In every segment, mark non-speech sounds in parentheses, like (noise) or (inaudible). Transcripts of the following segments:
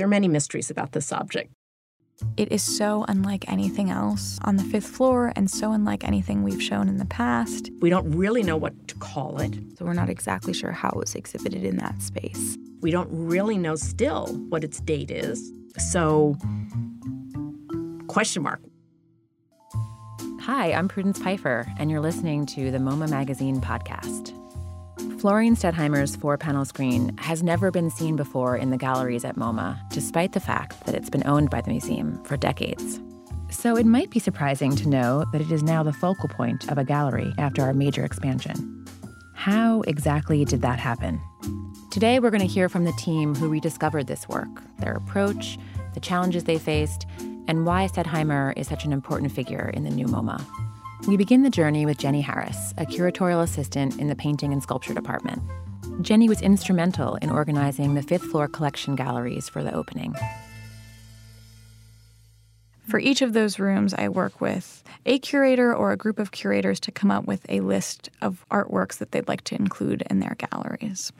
There are many mysteries about this object. It is so unlike anything else on the fifth floor and so unlike anything we've shown in the past. We don't really know what to call it. So we're not exactly sure how it was exhibited in that space. We don't really know still what its date is. So, question mark. Hi, I'm Prudence Peiffer, and you're listening to the MoMA Magazine podcast. Florine Stettheimer's four panel screen has never been seen before in the galleries at MoMA, despite the fact that it's been owned by the museum for decades. So it might be surprising to know that it is now the focal point of a gallery after our major expansion. How exactly did that happen? Today, we're going to hear from the team who rediscovered this work, their approach, the challenges they faced, and why Stettheimer is such an important figure in the new MoMA. We begin the journey with Jenny Harris, a curatorial assistant in the painting and sculpture department. Jenny was instrumental in organizing the fifth floor collection galleries for the opening. For each of those rooms, I work with a curator or a group of curators to come up with a list of artworks that they'd like to include in their galleries.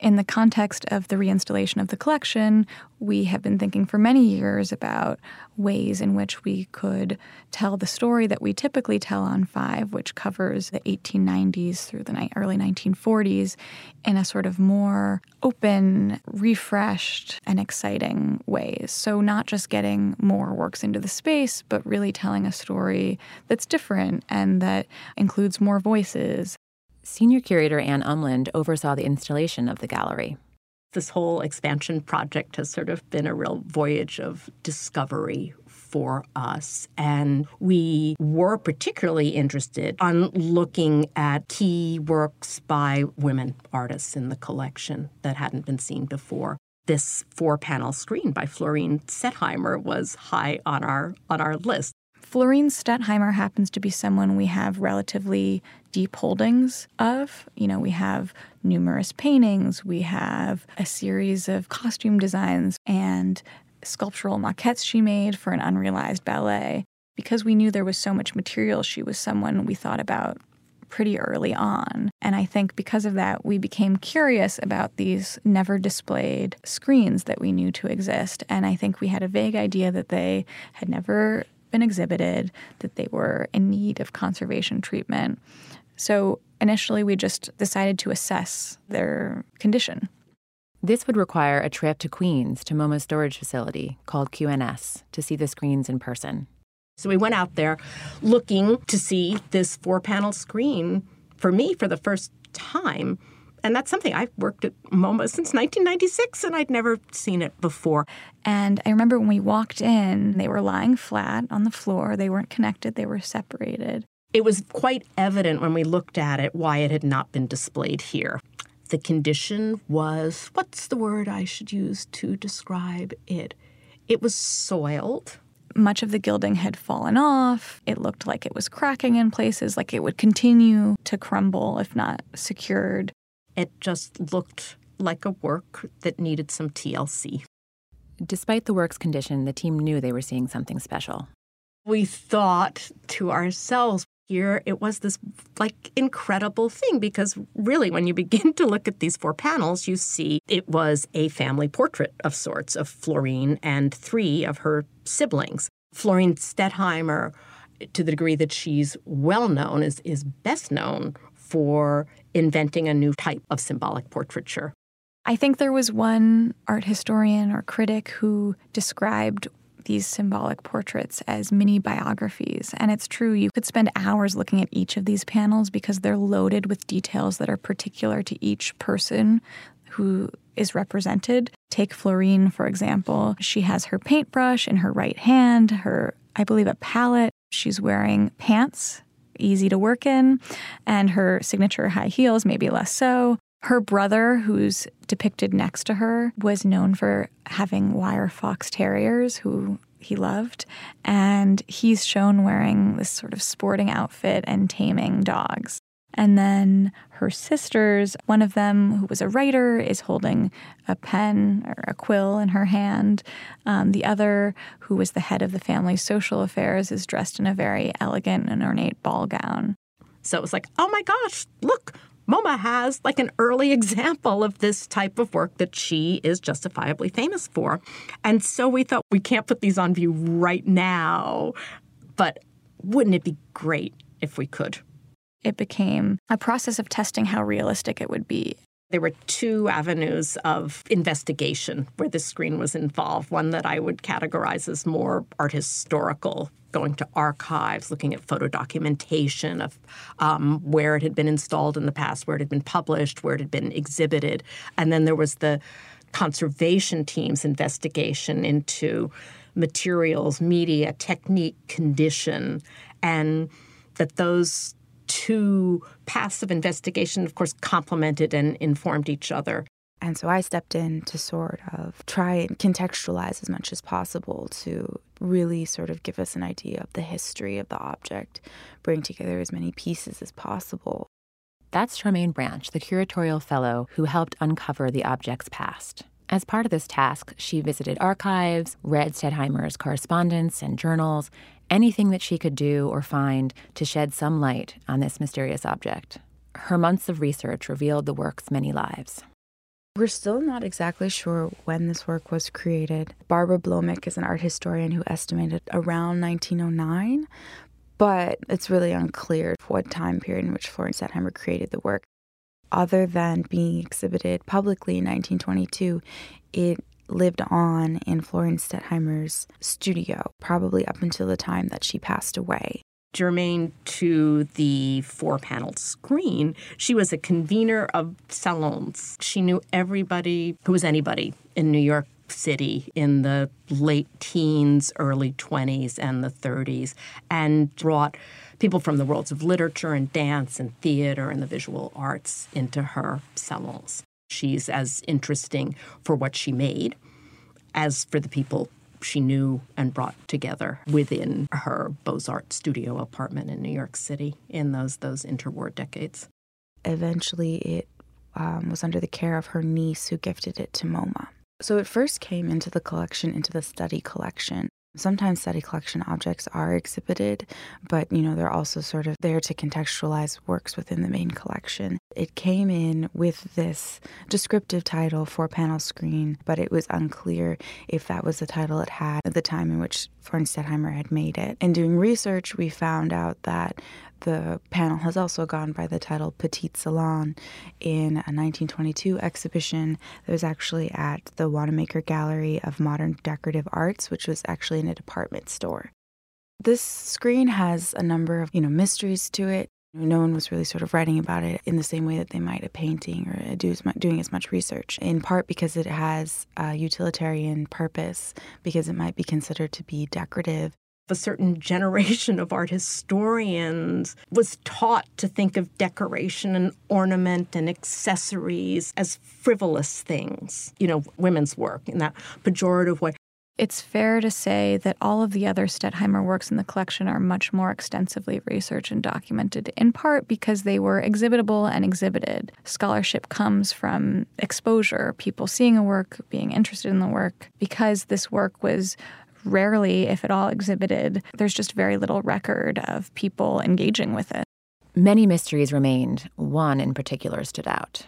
In the context of the reinstallation of the collection, we have been thinking for many years about ways in which we could tell the story that we typically tell on Five, which covers the 1890s through the early 1940s, in a sort of more open, refreshed, and exciting ways. So, not just getting more works into the space, but really telling a story that's different and that includes more voices Senior curator Anne Umland oversaw the installation of the gallery. This whole expansion project has sort of been a real voyage of discovery for us. And we were particularly interested on looking at key works by women artists in the collection that hadn't been seen before. This four-panel screen by Florine Stettheimer was high on our on our list. Florine Stettheimer happens to be someone we have relatively deep holdings of. You know, we have numerous paintings, we have a series of costume designs and sculptural maquettes she made for an unrealized ballet. Because we knew there was so much material, she was someone we thought about pretty early on. And I think because of that, we became curious about these never displayed screens that we knew to exist. And I think we had a vague idea that they had never been exhibited, that they were in need of conservation treatment. So initially, we just decided to assess their condition. This would require a trip to Queens to MoMA's storage facility called QNS to see the screens in person. So we went out there looking to see this four panel screen for me for the first time. And that's something I've worked at MoMA since 1996 and I'd never seen it before. And I remember when we walked in, they were lying flat on the floor. They weren't connected, they were separated. It was quite evident when we looked at it why it had not been displayed here. The condition was what's the word I should use to describe it? It was soiled. Much of the gilding had fallen off. It looked like it was cracking in places, like it would continue to crumble if not secured. It just looked like a work that needed some TLC. Despite the work's condition, the team knew they were seeing something special. We thought to ourselves, here it was this like incredible thing because really when you begin to look at these four panels you see it was a family portrait of sorts of Florine and three of her siblings. Florine Stettheimer to the degree that she's well known is is best known for inventing a new type of symbolic portraiture. I think there was one art historian or critic who described these symbolic portraits as mini biographies. And it's true, you could spend hours looking at each of these panels because they're loaded with details that are particular to each person who is represented. Take Florine, for example. She has her paintbrush in her right hand, her, I believe, a palette. She's wearing pants, easy to work in, and her signature high heels, maybe less so. Her brother, who's depicted next to her, was known for having wire fox terriers who he loved. And he's shown wearing this sort of sporting outfit and taming dogs. And then her sisters, one of them, who was a writer, is holding a pen or a quill in her hand. Um, the other, who was the head of the family's social affairs, is dressed in a very elegant and ornate ball gown. So it was like, oh my gosh, look, MoMA has like an early (laughs) example of this type of work that she is justifiably famous for. And so we thought we can't put these on view right now, but wouldn't it be great if we could? It became a process of testing how realistic it would be. There were two avenues of investigation where the screen was involved. One that I would categorize as more art historical, going to archives, looking at photo documentation of um, where it had been installed in the past, where it had been published, where it had been exhibited. And then there was the conservation team's investigation into materials, media, technique, condition, and that those two paths of investigation, of course, complemented and informed each other. And so I stepped in to sort of try and contextualize as much as possible to really sort of give us an idea of the history of the object, bring together as many pieces as possible. That's Charmaine Branch, the curatorial fellow who helped uncover the object's past. As part of this task, she visited archives, read Stettheimer's correspondence and journals, anything that she could do or find to shed some light on this mysterious object. Her months of research revealed the work's many lives. We're still not exactly sure when this work was created. Barbara Bloemink is an art historian who estimated around 1909, but it's really unclear what time period in which Florence Stettheimer created the work. Other than being exhibited publicly in 1922, it lived on in Florence Stettheimer's studio, probably up until the time that she passed away. Germane to the four panel screen, she was a convener of salons. She knew everybody who was anybody in New York City in the late teens, early 20s, and the 30s, and brought people from the worlds of literature and dance and theater and the visual arts into her salons. She's as interesting for what she made as for the people she knew and brought together within her Beaux-Arts studio apartment in New York City in those those interwar decades. Eventually, it um, was under the care of her niece who gifted it to MoMA. So it first came into the collection, into the study collection, Sometimes study collection objects are exhibited, but you know, they're also sort of there to contextualize works within the main collection. It came in with this descriptive title, Four Panel Screen, but it was unclear if that was the title it had at the time in which Florence Stettheimer had made it. In doing research, we found out that the panel has also gone by the title Petite Salon in a 1922 exhibition that was actually at the Wanamaker Gallery of Modern Decorative Arts, which was actually in a department store. This screen has a number of, you know, mysteries to it. No one was really sort of writing about it in the same way that they might a painting or do as much, doing as much research, in part because it has a utilitarian purpose, because it might be considered to be decorative a certain (laughs) generation of art historians was taught to think of decoration and ornament and accessories as frivolous things, you know, women's work in that pejorative way. It's fair to say that all of the other Stettheimer works in the collection are much more extensively researched and documented, in part because they were exhibitable and exhibited. Scholarship comes from exposure, people seeing a work, being interested in the work. Because this work was rarely, if at all, exhibited. There's just very little record of people engaging with it. Many mysteries remained. One in particular stood out.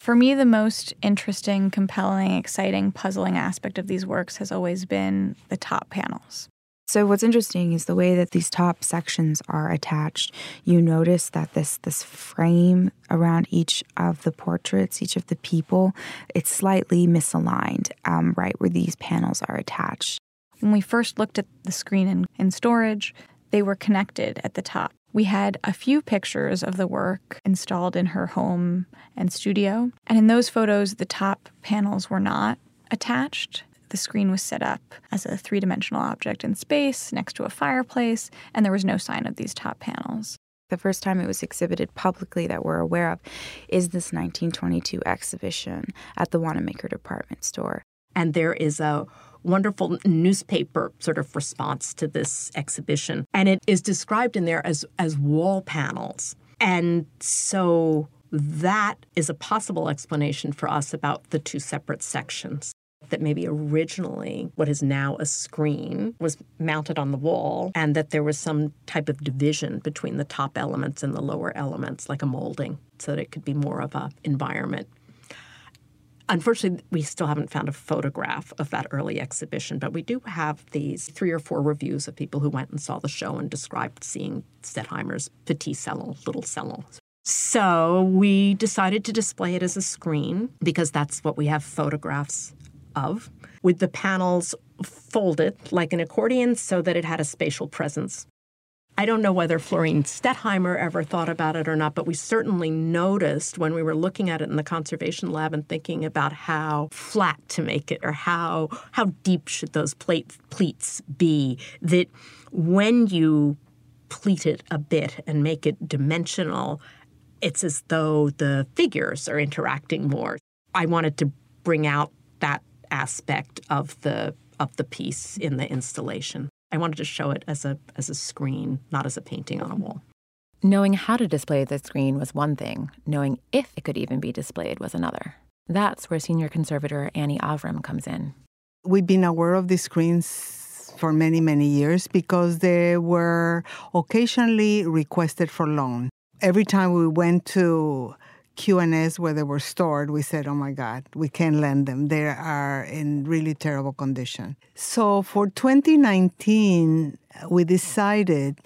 For me, the most interesting, compelling, exciting, puzzling aspect of these works has always been the top panels. So what's interesting is the way that these top sections are attached. You notice that this this frame around each of the portraits, each of the people, it's slightly misaligned, um, right where these panels are attached. When we first looked at the screen in, in storage, they were connected at the top. We had a few pictures of the work installed in her home and studio. And in those photos, the top panels were not attached. The screen was set up as a three dimensional object in space next to a fireplace, and there was no sign of these top panels. The first time it was exhibited publicly that we're aware of is this 1922 exhibition at the Wanamaker department store. And there is a wonderful newspaper sort of response to this exhibition. And it is described in there as, as wall panels. And so that is a possible explanation for us about the two separate sections. that maybe originally what is now a screen was mounted on the wall and that there was some type of division between the top elements and the lower elements, like a molding, so that it could be more of a environment. Unfortunately, we still haven't found a photograph of that early exhibition, but we do have these three or four reviews of people who went and saw the show and described seeing Stettheimer's Petit Salon, Little Salon. So we decided to display it as a screen because that's what we have photographs of, with the panels folded like an accordion so that it had a spatial presence. I don't know whether Florine Stettheimer ever thought about it or not, but we certainly noticed when we were looking at it in the conservation lab and thinking about how flat to make it or how how deep should those plate pleats be that when you pleat it a bit and make it dimensional, it's as though the figures are interacting more. I wanted to bring out that aspect of the of the piece in the installation. I wanted to show it as a as a screen, not as a painting on a wall. Knowing how to display the screen was one thing, knowing if it could even be displayed was another. That's where senior conservator Anny Aviram comes in. We've been aware of the screens for many, many years because they were occasionally requested for loan. Every time we went to QNS where they were stored, we said, oh my God, we can't lend them. They are in really terrible condition. So for 2019, we decided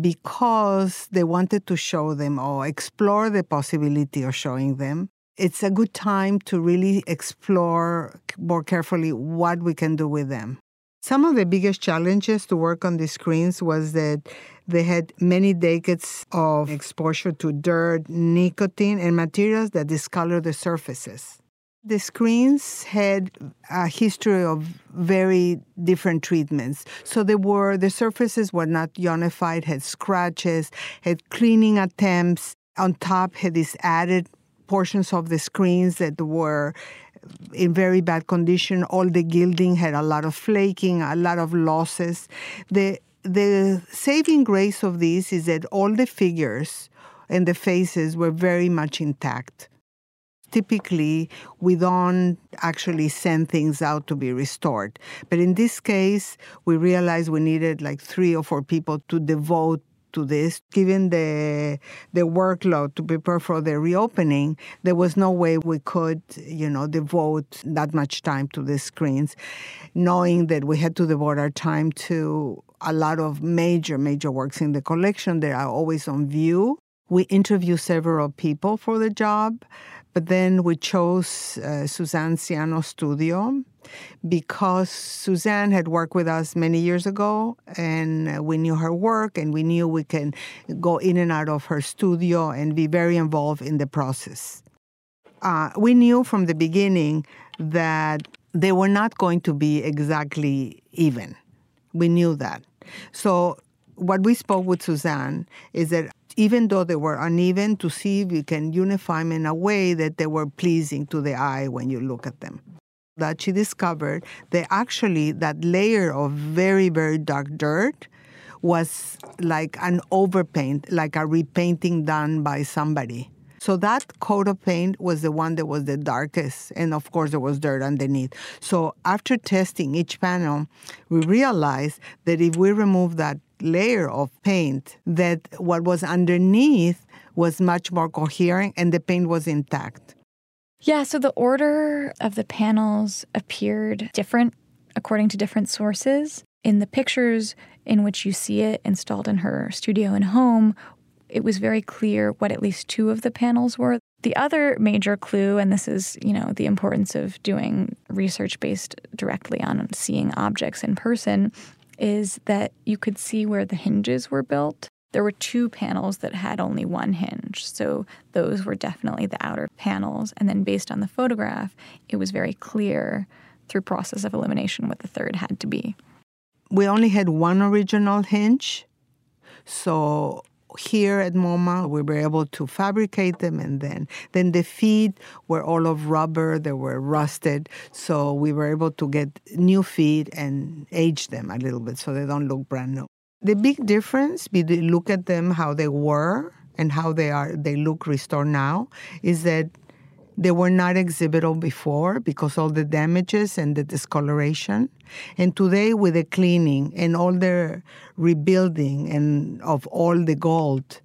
because they wanted to show them or explore the possibility of showing them, it's a good time to really explore more carefully what we can do with them. Some of the biggest challenges to work on the screens was that they had many decades of exposure to dirt, nicotine, and materials that discolor the surfaces. The screens had a history of very different treatments. So they were the surfaces were not unified, had scratches, had cleaning attempts. On top had these added portions of the screens that were in very bad condition. All the gilding had a lot of flaking, a lot of losses. The the saving grace of this is that all the figures and the faces were very much intact. Typically, we don't actually send things out to be restored. But in this case, we realized we needed like three or four people to devote to this. Given the the workload to prepare for the reopening, there was no way we could, you know, devote that much time to the screens, knowing that we had to devote our time to a lot of major, major works in the collection that are always on view. We interviewed several people for the job, but then we chose uh, Suzanne Siano's studio because Suzanne had worked with us many years ago and we knew her work and we knew we can go in and out of her studio and be very involved in the process. Uh, we knew from the beginning that they were not going to be exactly even. We knew that. So what we spoke with Suzanne is that even though they were uneven, to see if you can unify them in a way that they were pleasing to the eye when you look at them. That she discovered that actually that layer of very, very dark dirt was like an overpaint, like a repainting done by somebody. So that coat of paint was the one that was the darkest, and of course there was dirt underneath. So after testing each panel, we realized that if we remove that layer of paint, that what was underneath was much more coherent and the paint was intact. Yeah, so the order of the panels appeared different according to different sources. In the pictures in which you see it installed in her studio and home, it was very clear what at least two of the panels were. The other major clue, and this is, you know, the importance of doing research based directly on seeing objects in person, is that you could see where the hinges were built. There were two panels that had only one hinge. So those were definitely the outer panels. And then based on the photograph, it was very clear through process of elimination what the third had to be. We only had one original hinge. So here at MoMA, we were able to fabricate them, and then then the feet were all of rubber; they were rusted, so we were able to get new feet and age them a little bit so they don't look brand new. The big difference, we look at them how they were and how they are they look restored now, is that They were not exhibitable before because all the damages and the discoloration. And today, with the cleaning and all the rebuilding and of all the gold,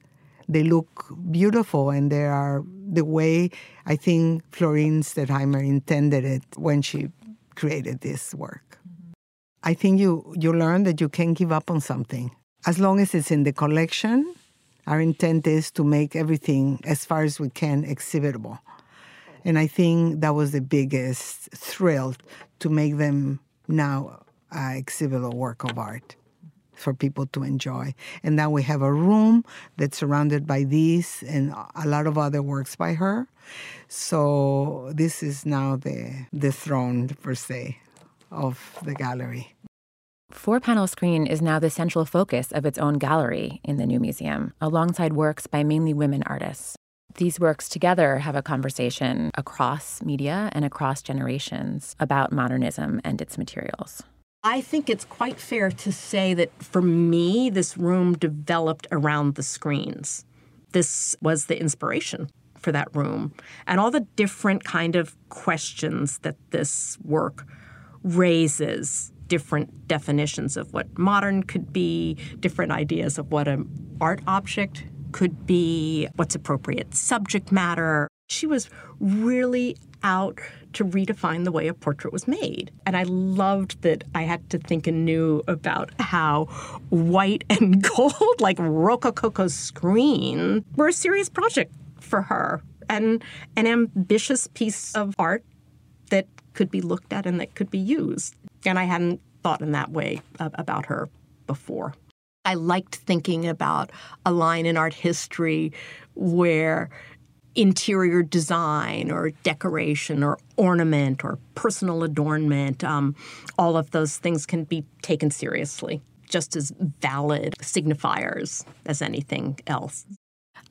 they look beautiful and they are the way I think Florine Stettheimer intended it when she created this work. I think you, you learn that you can't give up on something. As long as it's in the collection, our intent is to make everything as far as we can exhibitable. And I think that was the biggest thrill to make them now uh, exhibitable work of art for people to enjoy. And now we have a room that's surrounded by these and a lot of other works by her. So this is now the the throne per se of the gallery. Four Panel Screen is now the central focus of its own gallery in the new museum, alongside works by mainly women artists. These works together have a conversation across media and across generations about modernism and its materials. I think it's quite fair to say that for me, this room developed around the screens. This was the inspiration for that room and all the different kind of questions that this work raises different definitions of what modern could be different ideas of what an art object could be what's appropriate subject matter she was really out to redefine the way a portrait was made. And I loved that I had to think anew about how white (laughs) and gold, like Rococo's screen, were a serious project for her and an ambitious piece of art that could be looked at and that could be used. And I hadn't thought in that way about her before. I liked thinking about a line in art history where interior design or decoration or ornament or personal adornment, um, all of those things can be taken seriously, just as valid signifiers as anything else.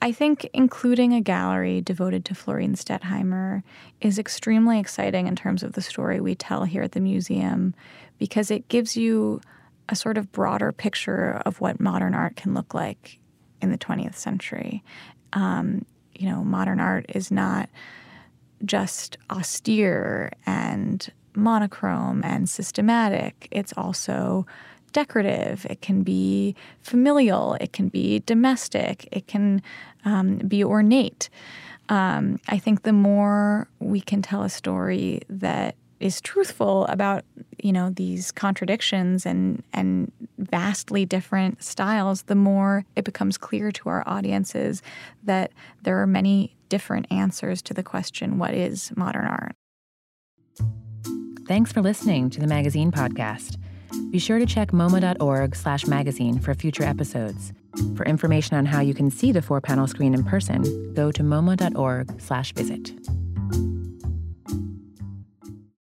I think including a gallery devoted to Florine Stettheimer is extremely exciting in terms of the story we tell here at the museum because it gives you a sort of broader picture of what modern art can look like in the 20th century. Um, you know, modern art is not just austere and monochrome and systematic. It's also decorative. It can be familial. It can be domestic. It can um, be ornate. Um, I think the more we can tell a story that is truthful about you know these contradictions and and vastly different styles the more it becomes clear to our audiences that there are many different answers to the question what is modern art thanks for listening to the magazine podcast be sure to check moma.org slash magazine for future episodes. For information on how you can see the four panel screen in person go to moma.org slash visit